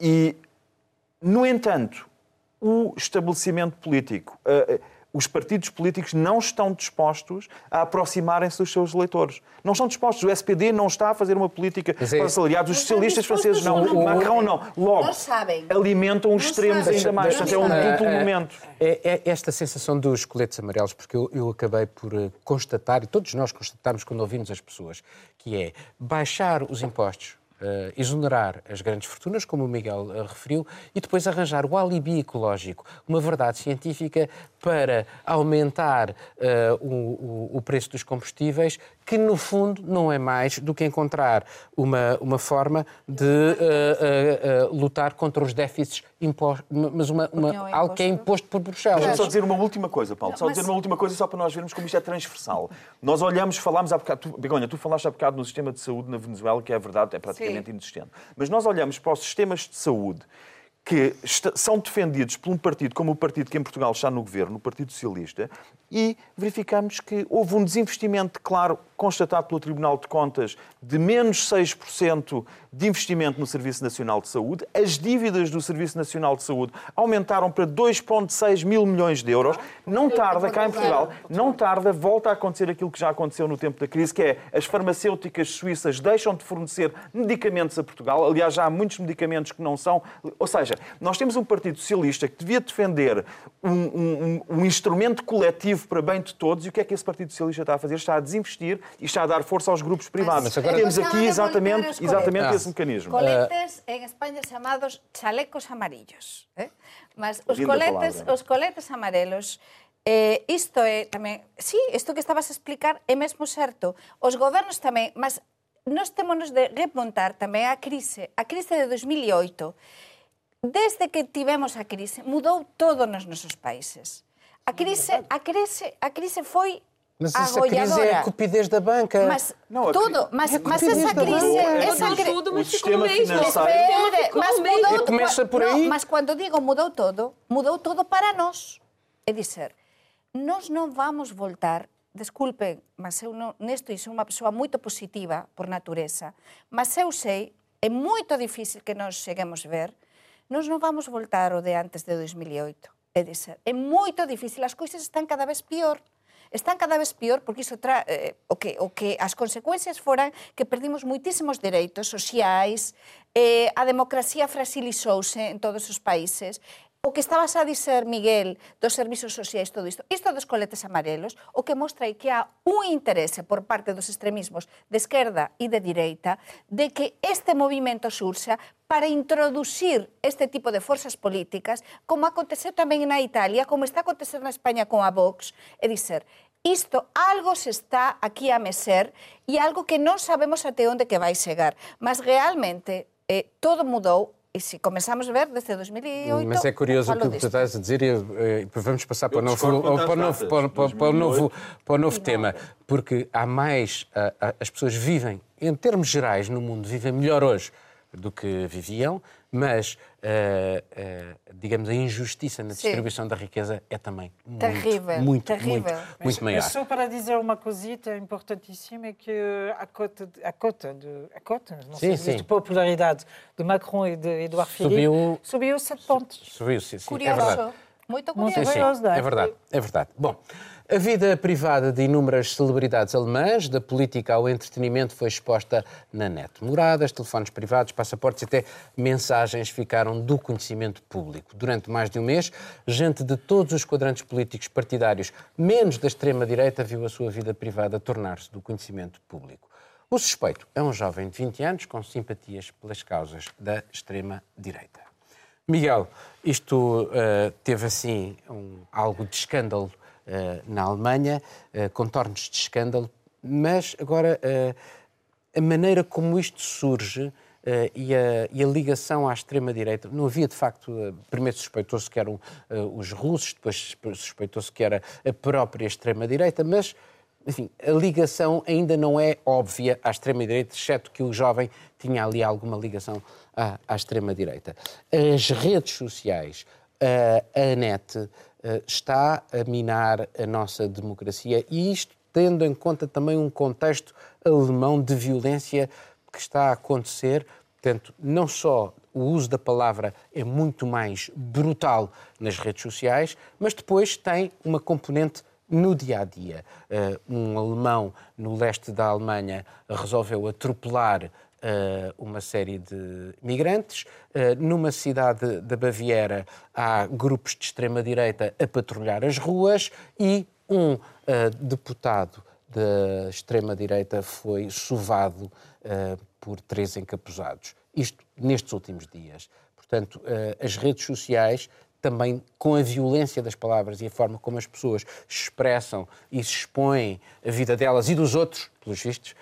E: E, no entanto, o estabelecimento político, uh, os partidos políticos não estão dispostos a aproximarem-se dos seus eleitores. Não estão dispostos. O SPD não está a fazer uma política é... para assalariados. Os socialistas franceses não. O Macron não. Logo, alimentam os extremos ainda mais. Portanto, é um duplo momento.
A: É, é, esta sensação dos coletes amarelos, porque eu, eu acabei por eh, constatar, e todos nós constatamos quando ouvimos as pessoas, que é baixar os impostos Uh, exonerar as grandes fortunas, como o Miguel uh, referiu, e depois arranjar o alibi ecológico, uma verdade científica para aumentar uh, o, o, preço dos combustíveis, que no fundo não é mais do que encontrar uma, uma forma de uh, uh, lutar contra os déficits impostos, mas uma, uma, é algo que é imposto por Bruxelas.
E: Deixa-me só dizer uma última coisa, Paulo, não, só mas... dizer uma última coisa só para nós vermos como isto é transversal. Nós olhamos, falámos há bocado, tu, Begonha, tu falaste há bocado no sistema de saúde na Venezuela, que é verdade, é praticamente Sim. inexistente. Mas nós olhamos para os sistemas de saúde que são defendidos por um partido como o partido que em Portugal está no governo, o Partido Socialista, e verificamos que houve um desinvestimento, claro, constatado pelo Tribunal de Contas, de menos 6% de investimento no Serviço Nacional de Saúde. As dívidas do Serviço Nacional de Saúde aumentaram para 2,6 mil milhões de euros. Não tarda, cá em Portugal, não tarda, volta a acontecer aquilo que já aconteceu no tempo da crise, que é as farmacêuticas suíças deixam de fornecer medicamentos a Portugal. Aliás, já há muitos medicamentos que não são. Ou seja, nós temos um Partido Socialista que devia defender um, um, um instrumento coletivo para bem de todos. E o que é que esse Partido Socialista está a fazer? Está a desinvestir e está a dar força aos grupos privados. Mas agora... Temos aqui exatamente, exatamente esse mecanismo.
B: Coletes em Espanha chamados chalecos amarillos. Eh? Mas os coletes, os coletes amarelos Eh, isto é tamén, sí, isto que estabas a explicar é mesmo certo. Os gobernos tamén, mas nós temos de remontar tamén a crise, a crise de 2008. Desde que tivemos a crise, mudou todo nos nosos países. A crise, a crise, a crise foi
A: mas essa crise é a cupidez da banca.
B: Mas não, tudo, mas, é mas essa crise, essa
C: crise, tudo, mas ficou mesmo.
B: Espere, mas mudou,
A: começa por aí.
B: Não, mas quando digo mudou todo, mudou todo para nós. É dizer, nós não vamos voltar desculpem, mas eu não, nesto sou uma pessoa muito positiva por natureza, mas eu sei, é muito difícil que nós cheguemos a ver, Nos non vamos voltar o de antes de 2008. É, dizer, é moito difícil, as coisas están cada vez peor están cada vez peor porque iso tra, eh, o que o que as consecuencias foran que perdimos moitísimos dereitos sociais, eh, a democracia fragilizouse en todos os países o que estabas a dizer, Miguel, dos servizos sociais, todo isto, isto dos coletes amarelos, o que mostra é que há un interese por parte dos extremismos de esquerda e de direita de que este movimento surxa para introducir este tipo de forzas políticas, como aconteceu tamén na Italia, como está a acontecer na España con a Vox, e dizer, isto algo se está aquí a mecer e algo que non sabemos até onde que vai chegar, mas realmente eh, todo mudou e se começamos a ver desde 2008.
A: Mas é curioso o que tu estás a dizer e eh, vamos passar para o novo, para o novo, para, para, para o novo, para o novo tema, porque há mais. as pessoas vivem, em termos gerais, no mundo, vivem melhor hoje do que viviam, mas, uh, uh, digamos, a injustiça na distribuição Sim. da riqueza é também muito, terrível, muito, terrível. muito, muito maior.
D: Só para dizer uma cosita importantíssima, é que a cota, a cota, de, a cota não sim, sei, sim. de popularidade de Macron e de Eduardo Philippe subiu, subiu 7 pontos.
A: Subiu, sim, sim.
B: Curioso. É verdade. Muito curioso.
A: Sim, sim, é verdade, é verdade. Bom, A vida privada de inúmeras celebridades alemãs, da política ao entretenimento, foi exposta na net. Moradas, telefones privados, passaportes e até mensagens ficaram do conhecimento público. Durante mais de um mês, gente de todos os quadrantes políticos partidários, menos da extrema-direita, viu a sua vida privada tornar-se do conhecimento público. O suspeito é um jovem de 20 anos com simpatias pelas causas da extrema-direita. Miguel, isto uh, teve assim um, algo de escândalo na Alemanha, uh, contornos de escândalo, mas agora a maneira como isto surge e a, e, a, ligação à extrema-direita. Não havia, de facto, primeiro suspeitou-se que eram os russos, depois suspeitou-se que era a própria extrema-direita, mas enfim, a ligação ainda não é óbvia à extrema-direita, exceto que o jovem tinha ali alguma ligação à, à extrema-direita. As redes sociais, a net, está a minar a nossa democracia e isto tendo em conta também um contexto alemão de violência que está a acontecer. Portanto, não só o uso da palavra é muito mais brutal nas redes sociais, mas depois tem uma componente no dia a dia. Uh, um alemão no leste da Alemanha resolveu atropelar uma série de migrantes. Uh, numa cidade da Baviera há grupos de extrema-direita a patrulhar as ruas e um deputado da extrema-direita foi sovado por três encapuzados. Isto nestes últimos dias. Portanto, as redes sociais também com a violência das palavras e a forma como as pessoas expressam e se expõem a vida delas e dos outros, pelos vistos,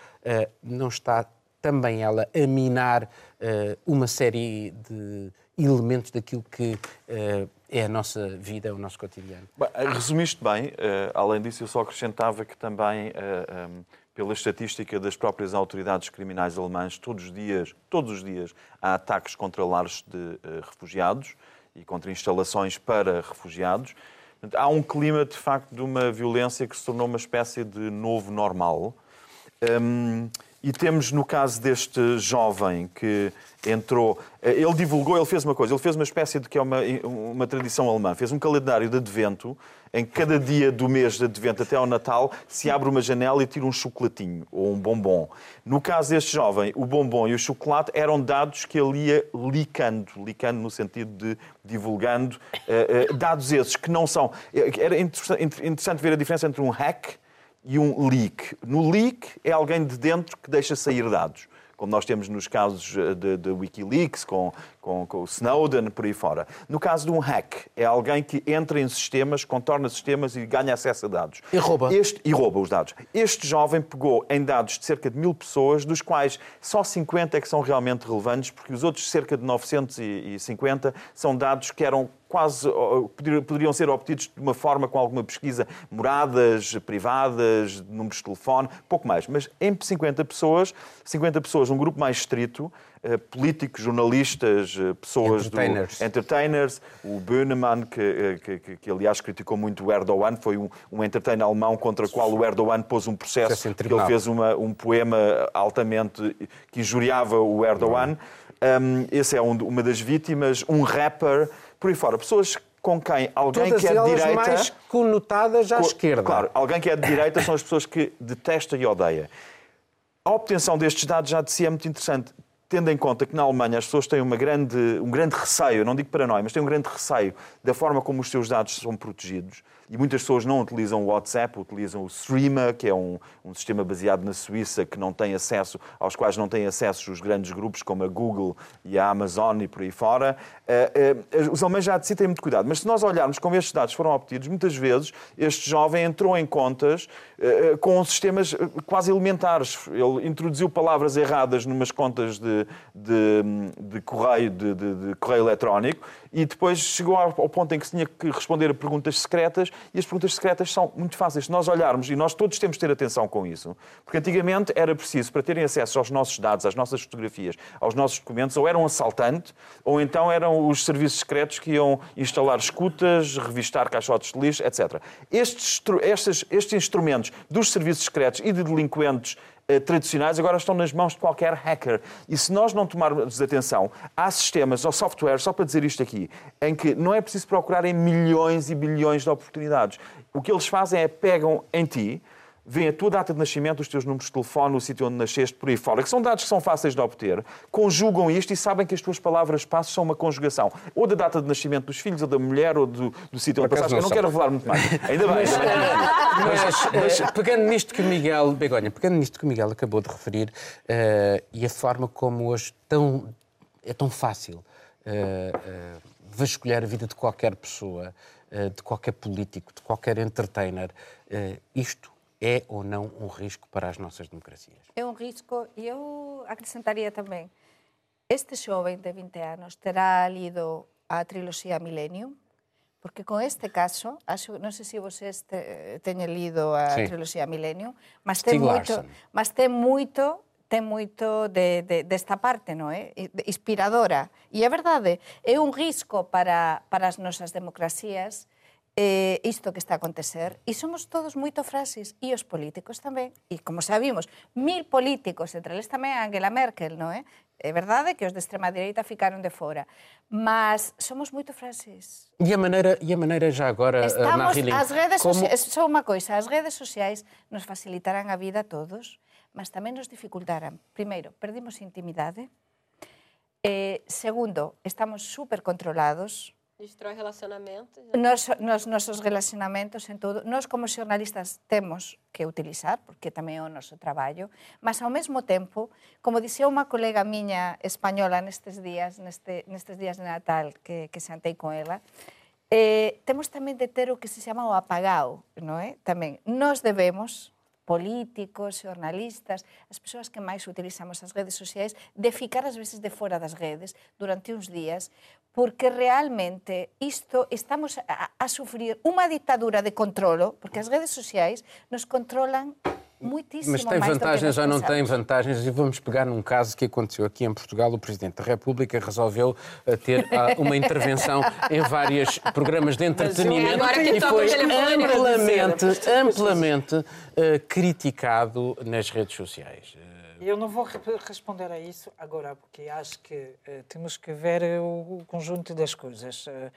A: não está também ela a minar uh, uma série de elementos daquilo que uh, é a nossa vida, o nosso cotidiano.
E: Bem, resumiste bem. além disso, eu só acrescentava que também, um, pela estatística das próprias autoridades criminais alemãs, todos os dias, todos os dias há ataques contra lares de refugiados e contra instalações para refugiados. Há um clima, de facto, de uma violência que se tornou uma espécie de novo normal. Um, e temos no caso deste jovem que entrou, eh, ele divulgou, ele fez uma coisa, ele fez uma espécie de que é uma, uma tradição alemã, fez um calendário de advento, em cada dia do mês de advento até ao Natal se abre uma janela e tira um chocolatinho ou um bombom. No caso deste jovem, o bombom e o chocolate eram dados que ele ia licando, licando no sentido de divulgando, uh, uh, dados esses que não são. Era interessante ver a diferença entre um hack e um leak. No leak é alguém de dentro que deixa sair dados como nós temos nos casos eh, de, de Wikileaks, com, com, com, o Snowden, por aí fora. No caso de um hack, é alguém que entra em sistemas, contorna sistemas e ganha acesso a dados.
A: E rouba.
E: Este, e rouba os dados. Este jovem pegou em dados de cerca de mil pessoas, dos quais só 50 é que são realmente relevantes, porque os outros cerca de 950 são dados que eram quase poderiam ser obtidos de uma forma com alguma pesquisa, moradas privadas, números de telefone, pouco mais. Mas em 50 pessoas, 50 pessoas, um grupo mais estrito, eh, políticos, jornalistas, eh, pessoas
A: entertainers.
E: do entertainers, o Böhnemann, que, eh, que, que, que, aliás criticou muito o Erdogan, foi um, um entertainer alemão contra o qual o Erdogan pôs um processo, porque ele fez uma, um poema altamente que injuriava o Erdogan. Um, esse é um, uma das vítimas, um rapper por aí fora. Pessoas com quem alguém
A: Todas
E: que é de direita.
A: mais conotadas à
E: co
A: esquerda.
E: Claro, alguém que é de direita são as pessoas que detesta e odeia. A obtenção destes dados já de si é muito interessante, tendo em conta que na Alemanha as pessoas têm uma grande, um grande receio, não digo paranoia, mas têm um grande receio da forma como os seus dados são protegidos e muitas pessoas não utilizam o WhatsApp, utilizam o Streama, que é um, um sistema baseado na Suíça que não tem acesso, aos quais não têm acesso os grandes grupos como a Google e a Amazon e por aí fora. Uh, uh, os alemães já de si têm muito cuidado, mas se nós olharmos como estes dados foram obtidos, muitas vezes este jovem entrou em contas uh, com sistemas quase elementares. Ele introduziu palavras erradas numas contas de, de, de correio, de, de correio eletrónico e depois chegou ao ponto em que se tinha que responder a perguntas secretas e as perguntas secretas são muito fáceis. Se nós olharmos, e nós todos temos de ter atenção com isso, porque antigamente era preciso, para terem acesso aos nossos dados, às nossas fotografias, aos nossos documentos, ou era um assaltante, ou então eram os serviços secretos que iam instalar escutas, revistar caixotes de lixo, etc. Estes, estes, estes instrumentos dos serviços secretos e de delinquentes uh, tradicionais agora estão nas mãos de qualquer hacker. E se nós não tomarmos atenção, há sistemas ou software, só para dizer isto aqui, em que não é preciso procurar em milhões e bilhões de oportunidades. O que eles fazem é pegam em ti, vêem a tua data de nascimento, os teus números de telefone, o sítio onde nasceste, por aí fora, que são dados que são fáceis de obter, conjugam isto e sabem que as tuas palavras-passe são uma conjugação, ou da data de nascimento dos filhos, ou da mulher, ou do, do sítio onde passaste. Eu não quero revelar muito mais. Ainda bem. Mas,
A: mas, mas, pegando nisto que o Miguel, Begonha, pegando nisto que o Miguel acabou de referir, uh, e a forma como hoje tão, é tão fácil uh, uh, vasculhar a vida de qualquer pessoa, de qualquer político, de qualquer entertainer, isto é ou não um risco para as nossas democracias?
B: É um risco e eu acrescentaria também. Este jovem de 20 anos terá lido a trilogia Millennium, porque com este caso, acho, não sei se vocês te, tenham lido a trilogia Millennium, mas tem muito, mas tem muito tem muito de, de, desta parte, não é? Inspiradora. E é verdade, é un risco para, para as nosas democracias eh, isto que está a acontecer e somos todos moito frases e os políticos tamén e como sabimos, mil políticos entre eles tamén Angela Merkel, non é? Eh? É verdade que os de extrema direita ficaron de fora, mas somos moito frases.
A: E a maneira, e a maneira já agora, eh,
B: Estamos, Rilling, as redes como... sociais, só unha coisa, as redes sociais nos facilitarán a vida a todos, mas tamén nos dificultarán. Primeiro, perdimos intimidade. Eh, segundo, estamos super controlados,
C: Destrói relacionamentos.
B: Né? Nos, nos nosos relacionamentos en todo. Nós como xornalistas temos que utilizar, porque tamén é o noso traballo, mas ao mesmo tempo, como dixía unha colega miña española nestes días, neste, nestes días de Natal que, que sentei con ela, eh, temos tamén de ter o que se chama o apagao, non é? Tamén, nós debemos, políticos, xornalistas, as persoas que máis utilizamos as redes sociais, de ficar ás veces de fora das redes durante uns días, porque realmente isto estamos a, a sufrir unha ditadura de controlo, porque as redes sociais nos controlan muitíssimo
A: Mas tem vantagens ou não tem vantagens? E vamos pegar num caso que aconteceu aqui em Portugal. O Presidente da República resolveu eh, ter ah, uma intervenção em vários programas de entretenimento e foi amplamente, amplamente uh, criticado nas redes sociais.
D: Eu não vou responder a isso agora, porque acho que uh, temos que ver o, o, conjunto das coisas. Uh,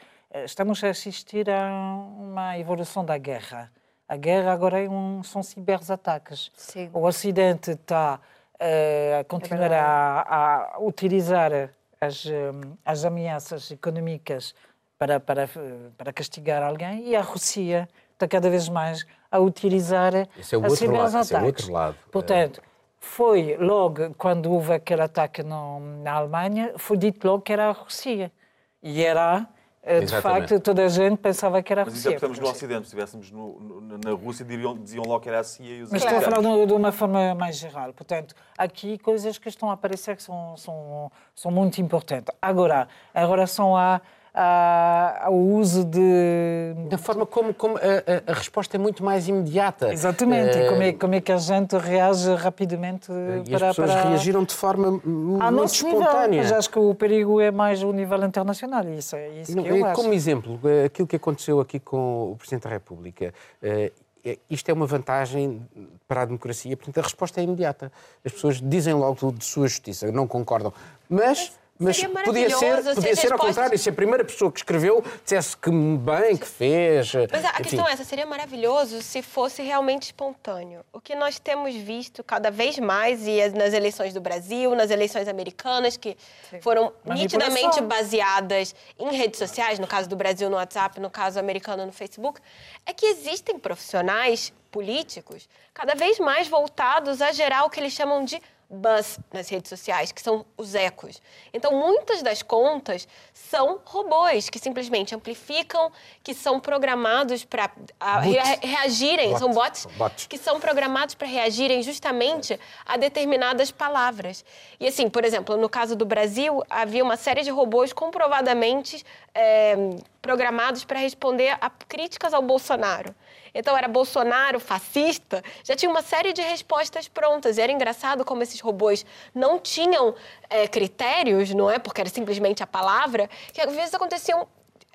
D: estamos a assistir a uma evolução da guerra. A guerra agora é um, são ciberataques. O Ocidente está uh, a continuar é a, a, utilizar as, as ameaças económicas para, para, para castigar alguém e a Rússia está cada vez mais a utilizar
A: esse é o outro lado, esse é o outro lado.
D: Portanto, foi logo, quando houve aquele ataque no, na Alemanha, foi dito logo que era a Rússia. E era, eh, de Exatamente. facto, toda a gente pensava que era a Rússia. Mas
E: isso é estamos no Ocidente. Se estivéssemos na Rússia, diriam, diziam logo que era a CIA e os
D: Mas estou a falar de uma forma mais geral. Portanto, aqui coisas que estão a aparecer que são, são, são muito importantes. Agora, em relação a ao uso de.
A: Da forma como, como a, a, resposta é muito mais imediata.
D: Exatamente, uh, como, é, como é que a gente reage rapidamente
A: e para. As pessoas para... reagiram de forma muito espontânea. Nível,
D: mas acho que o perigo é mais o nível internacional. Isso, é isso Não, que eu
A: como
D: acho.
A: exemplo, aquilo que aconteceu aqui com o Presidente da República. Uh, isto é uma vantagem para a democracia, portanto a resposta é imediata. As pessoas dizem logo de sua justiça, não concordam. Mas mas podia ser, podia ser ao contrário, se a primeira pessoa que escreveu dissesse que bem, que fez.
C: Mas a, a questão é essa, seria maravilhoso se fosse realmente espontâneo. O que nós temos visto cada vez mais, e nas eleições do Brasil, nas eleições americanas, que Sim. foram nitidamente baseadas em redes sociais, no caso do Brasil no WhatsApp, no caso americano no Facebook, é que existem profissionais políticos cada vez mais voltados a gerar o que eles chamam de buzz nas redes sociais, que são os ecos. Então, muitas das contas são robôs que simplesmente amplificam, que são programados para reagirem, Bot. são bots Bot. que são programados para reagirem justamente a determinadas palavras. E assim, por exemplo, no caso do Brasil, havia uma série de robôs comprovadamente é, programados para responder a críticas ao Bolsonaro então era Bolsonaro fascista, já tinha uma série de respostas prontas. E era engraçado como esses robôs não tinham é, critérios, não é? Porque era simplesmente a palavra, que às vezes aconteciam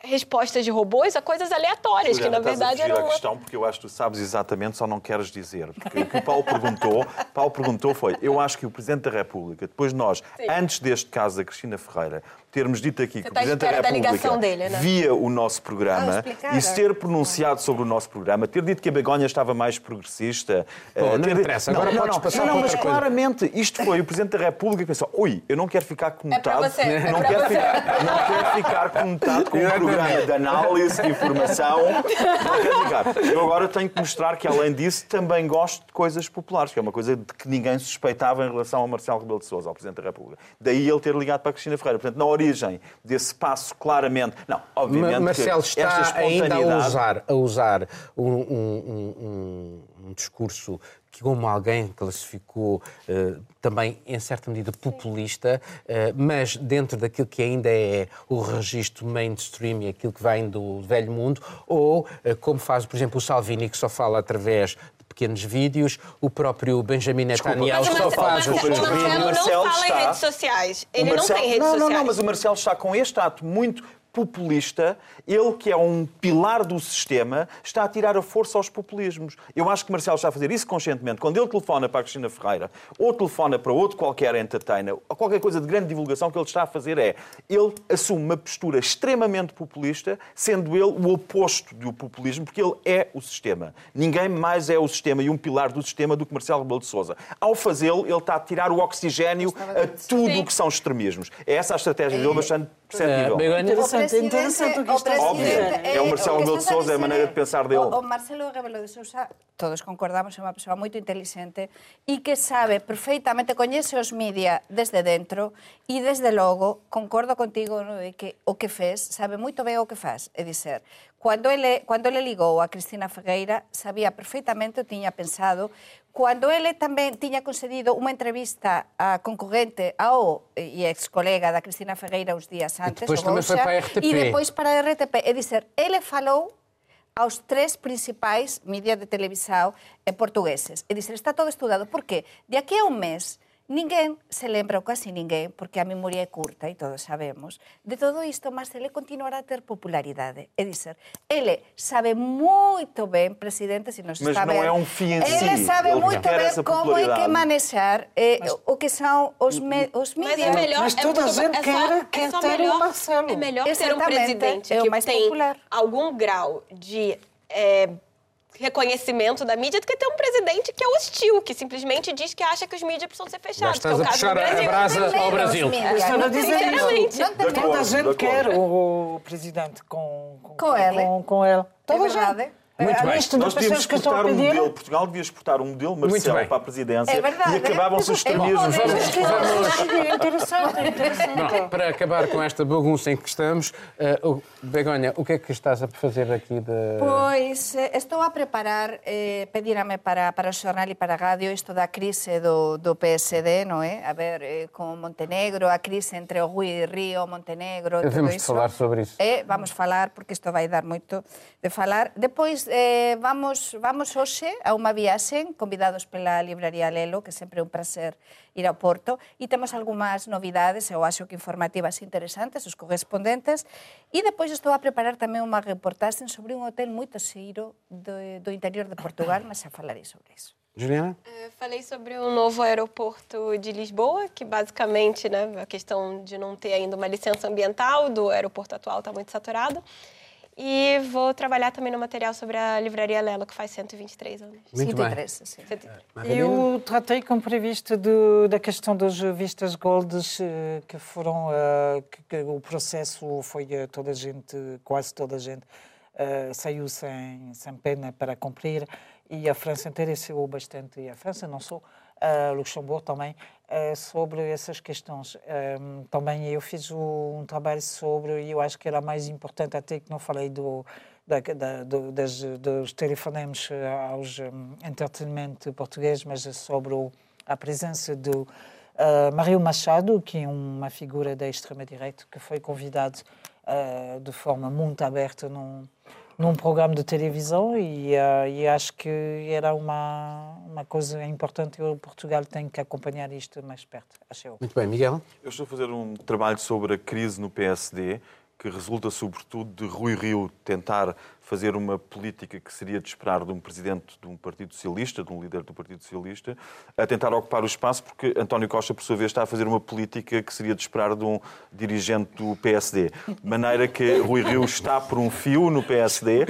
C: respostas de robôs a coisas aleatórias, Juliana, que na verdade
E: eram
C: uma...
E: questão porque eu acho que tu sabes exatamente, só não queres dizer. Porque o que o Paulo perguntou, Paulo perguntou foi, eu acho que o Presidente da República, depois nós, Sim. antes deste caso da Cristina Ferreira, termos dito aqui Você que o Presidente da República dele, né? via o nosso programa e se ter pronunciado sobre o nosso programa, ter dito que a Begonha estava mais progressista...
A: Bom, não ter... interessa, agora não, podes não, passar
E: não,
A: não,
E: mas claramente isto foi o Presidente da República que pensou, ui, eu não quero ficar conotado, é não, quero ficar, não quero ficar conotado com um programa de análise, de informação, não quero ficar. Eu agora tenho que mostrar que, além disso, também gosto de coisas populares, que é uma coisa de que ninguém suspeitava em relação ao Marcelo Rebelo de Sousa, ao Presidente da República. Daí ele ter ligado para a Cristina Ferreira. Portanto, na origem desse passo, claramente. Não, obviamente.
A: Marcelo está ainda a usar, a usar um, um, um, um discurso que, como alguém classificou uh, também, em certa medida, populista, uh, mas dentro daquilo que ainda é o registro mainstream e aquilo que vem do velho mundo, ou uh, como faz, por exemplo, o Salvini, que só fala através pequenos vídeos, o próprio Benjamin Netanyahu só faz
C: os seus vídeos. O Marcelo não fala em redes sociais. Ele Marcelo, não tem redes
E: não,
C: sociais.
E: Não, não, mas o Marcelo está com este ato muito populista, ele que é um pilar do sistema, está a tirar a força aos populismos. Eu acho que Marcelo está a fazer isso conscientemente. Quando ele telefona para a Cristina Ferreira ou telefona para outro qualquer entertainer, ou qualquer coisa de grande divulgação, que ele está a fazer é, ele assume uma postura extremamente populista, sendo ele o oposto do populismo, porque ele é o sistema. Ninguém mais é o sistema e um pilar do sistema do que Marcelo Rebelo de Sousa. Ao fazê-lo, ele está a tirar o oxigênio a tudo o que são extremismos. É essa a estratégia dele, bastante perceptível.
D: É, interessante, interessante o que está a
E: dizer. É o Marcelo Rebelo de Sousa, é a maneira de pensar dele. O,
B: o Marcelo Rebelo de Sousa, todos concordamos, é unha persoa moito inteligente e que sabe perfeitamente, coñece os media desde dentro e desde logo, concordo contigo no, de que o que fez, sabe moito ben o que faz, é dizer, Cando ele, cando ele ligou a Cristina Fegueira, sabía perfectamente o tiña pensado. Cando ele tamén tiña concedido unha entrevista a concorrente ao e ex colega da Cristina Fegueira uns días antes,
A: e depois tamén foi para RTP.
B: E depois para a RTP. É dizer, ele falou aos tres principais mídias de televisão portugueses. É dizer, está todo estudado. Por qué? De aquí a un mes, Ninguén se lembra, ou casi ninguén, porque a memoria é curta e todos sabemos, de todo isto, mas ele continuará a ter popularidade. É dizer, ele sabe moito ben, presidente, se nos
E: mas
B: está
E: non é un fin en
B: si. Ele sabe moito ben como é que manexar eh, mas, o que são os, me, os mídias.
D: Mas, é melhor, mas toda a gente quer, é quer é ter melhor, o Marcelo.
C: É melhor ter um presidente é que tem popular. algum grau de... É, reconhecimento da mídia do que ter um presidente que é hostil, que simplesmente diz que acha que os mídias precisam ser fechados.
A: Estás é a puxar a brasa ao Brasil.
D: Estou a dizer isso. Toda a gente quer o presidente com, com,
B: com, ele.
D: Com, com ele.
B: Toda é a gente.
E: Muito bem. Nós devíamos exportar um modelo, Portugal devia exportar um modelo Marcelo para a presidência
B: é verdade,
E: e acabavam-se os extremismos.
D: Vamos, vamos... É interessante, é interessante.
A: para acabar com esta bagunça em que estamos, uh, Begonha, o que é que estás a fazer aqui de...
B: Pois, eh, estou a preparar, eh, pedirame para, para o jornal e para a rádio isto da crise do, do PSD, não é? A ver, eh, com Montenegro, a crise entre o Rui Rio, Montenegro,
A: Devemos tudo isso. falar sobre isso.
B: É, vamos falar, porque isto vai dar muito de falar. Depois, eh, vamos, vamos hoxe a unha viaxe, convidados pela Libraría Lelo, que sempre é un prazer ir ao Porto, e temos algunhas novidades, eu acho que informativas interesantes, os correspondentes, e depois estou a preparar tamén unha reportaxe sobre un hotel moito xeiro do, do interior de Portugal, mas xa falarei sobre isso.
A: Juliana?
C: É, falei sobre o novo aeroporto de Lisboa, que basicamente, né, a questão de não ter ainda uma licença ambiental do aeroporto atual está muito saturado. E vou trabalhar também no material sobre a Livraria Lelo, que faz 123 anos.
A: Muito
B: 103,
A: bem.
B: Sim.
D: Eu tratei como previsto de, da questão das vistas goldes eh, que foram uh, que, que, o processo foi uh, toda a gente, quase toda a gente uh, saiu sem, sem pena para cumprir e a França interessou bastante, e a França não só, uh, Luxemburgo também, sobre essas questões. Um, também eu fiz um trabalho sobre, e eu acho que era mais importante, até que não falei do, da, da, do, das, dos telefonemas aos um, entretenimento português, mas sobre a presença do uh, Machado, que é uma figura da extrema-direita, que foi convidado uh, de forma muito aberta num num programa de televisão e, uh, e acho que era uma, uma coisa importante que o Portugal tem que acompanhar isto mais perto, acho eu.
A: Muito bem, Miguel?
E: Eu estou a fazer um trabalho sobre a crise no PSD que resulta sobretudo de Rui Rio tentar fazer uma política que seria de esperar de um presidente de um Partido Socialista, de um líder do Partido Socialista, a tentar ocupar o espaço, porque António Costa, por sua vez, está a fazer uma política que seria de esperar de um dirigente do PSD. De maneira que Rui Rio está por um fio no PSD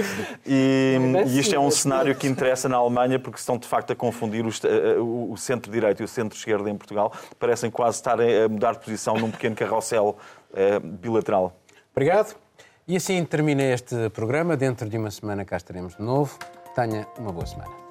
E: e, e isto é um cenário que interessa na Alemanha, porque estão de facto a confundir o, o centro-direito e o centro-esquerda em Portugal, parecem quase estar a mudar de posição num pequeno carrossel eh, bilateral.
A: Obrigado. E assim termina este programa. Dentro de uma semana cá estaremos de novo. Tenha uma boa semana.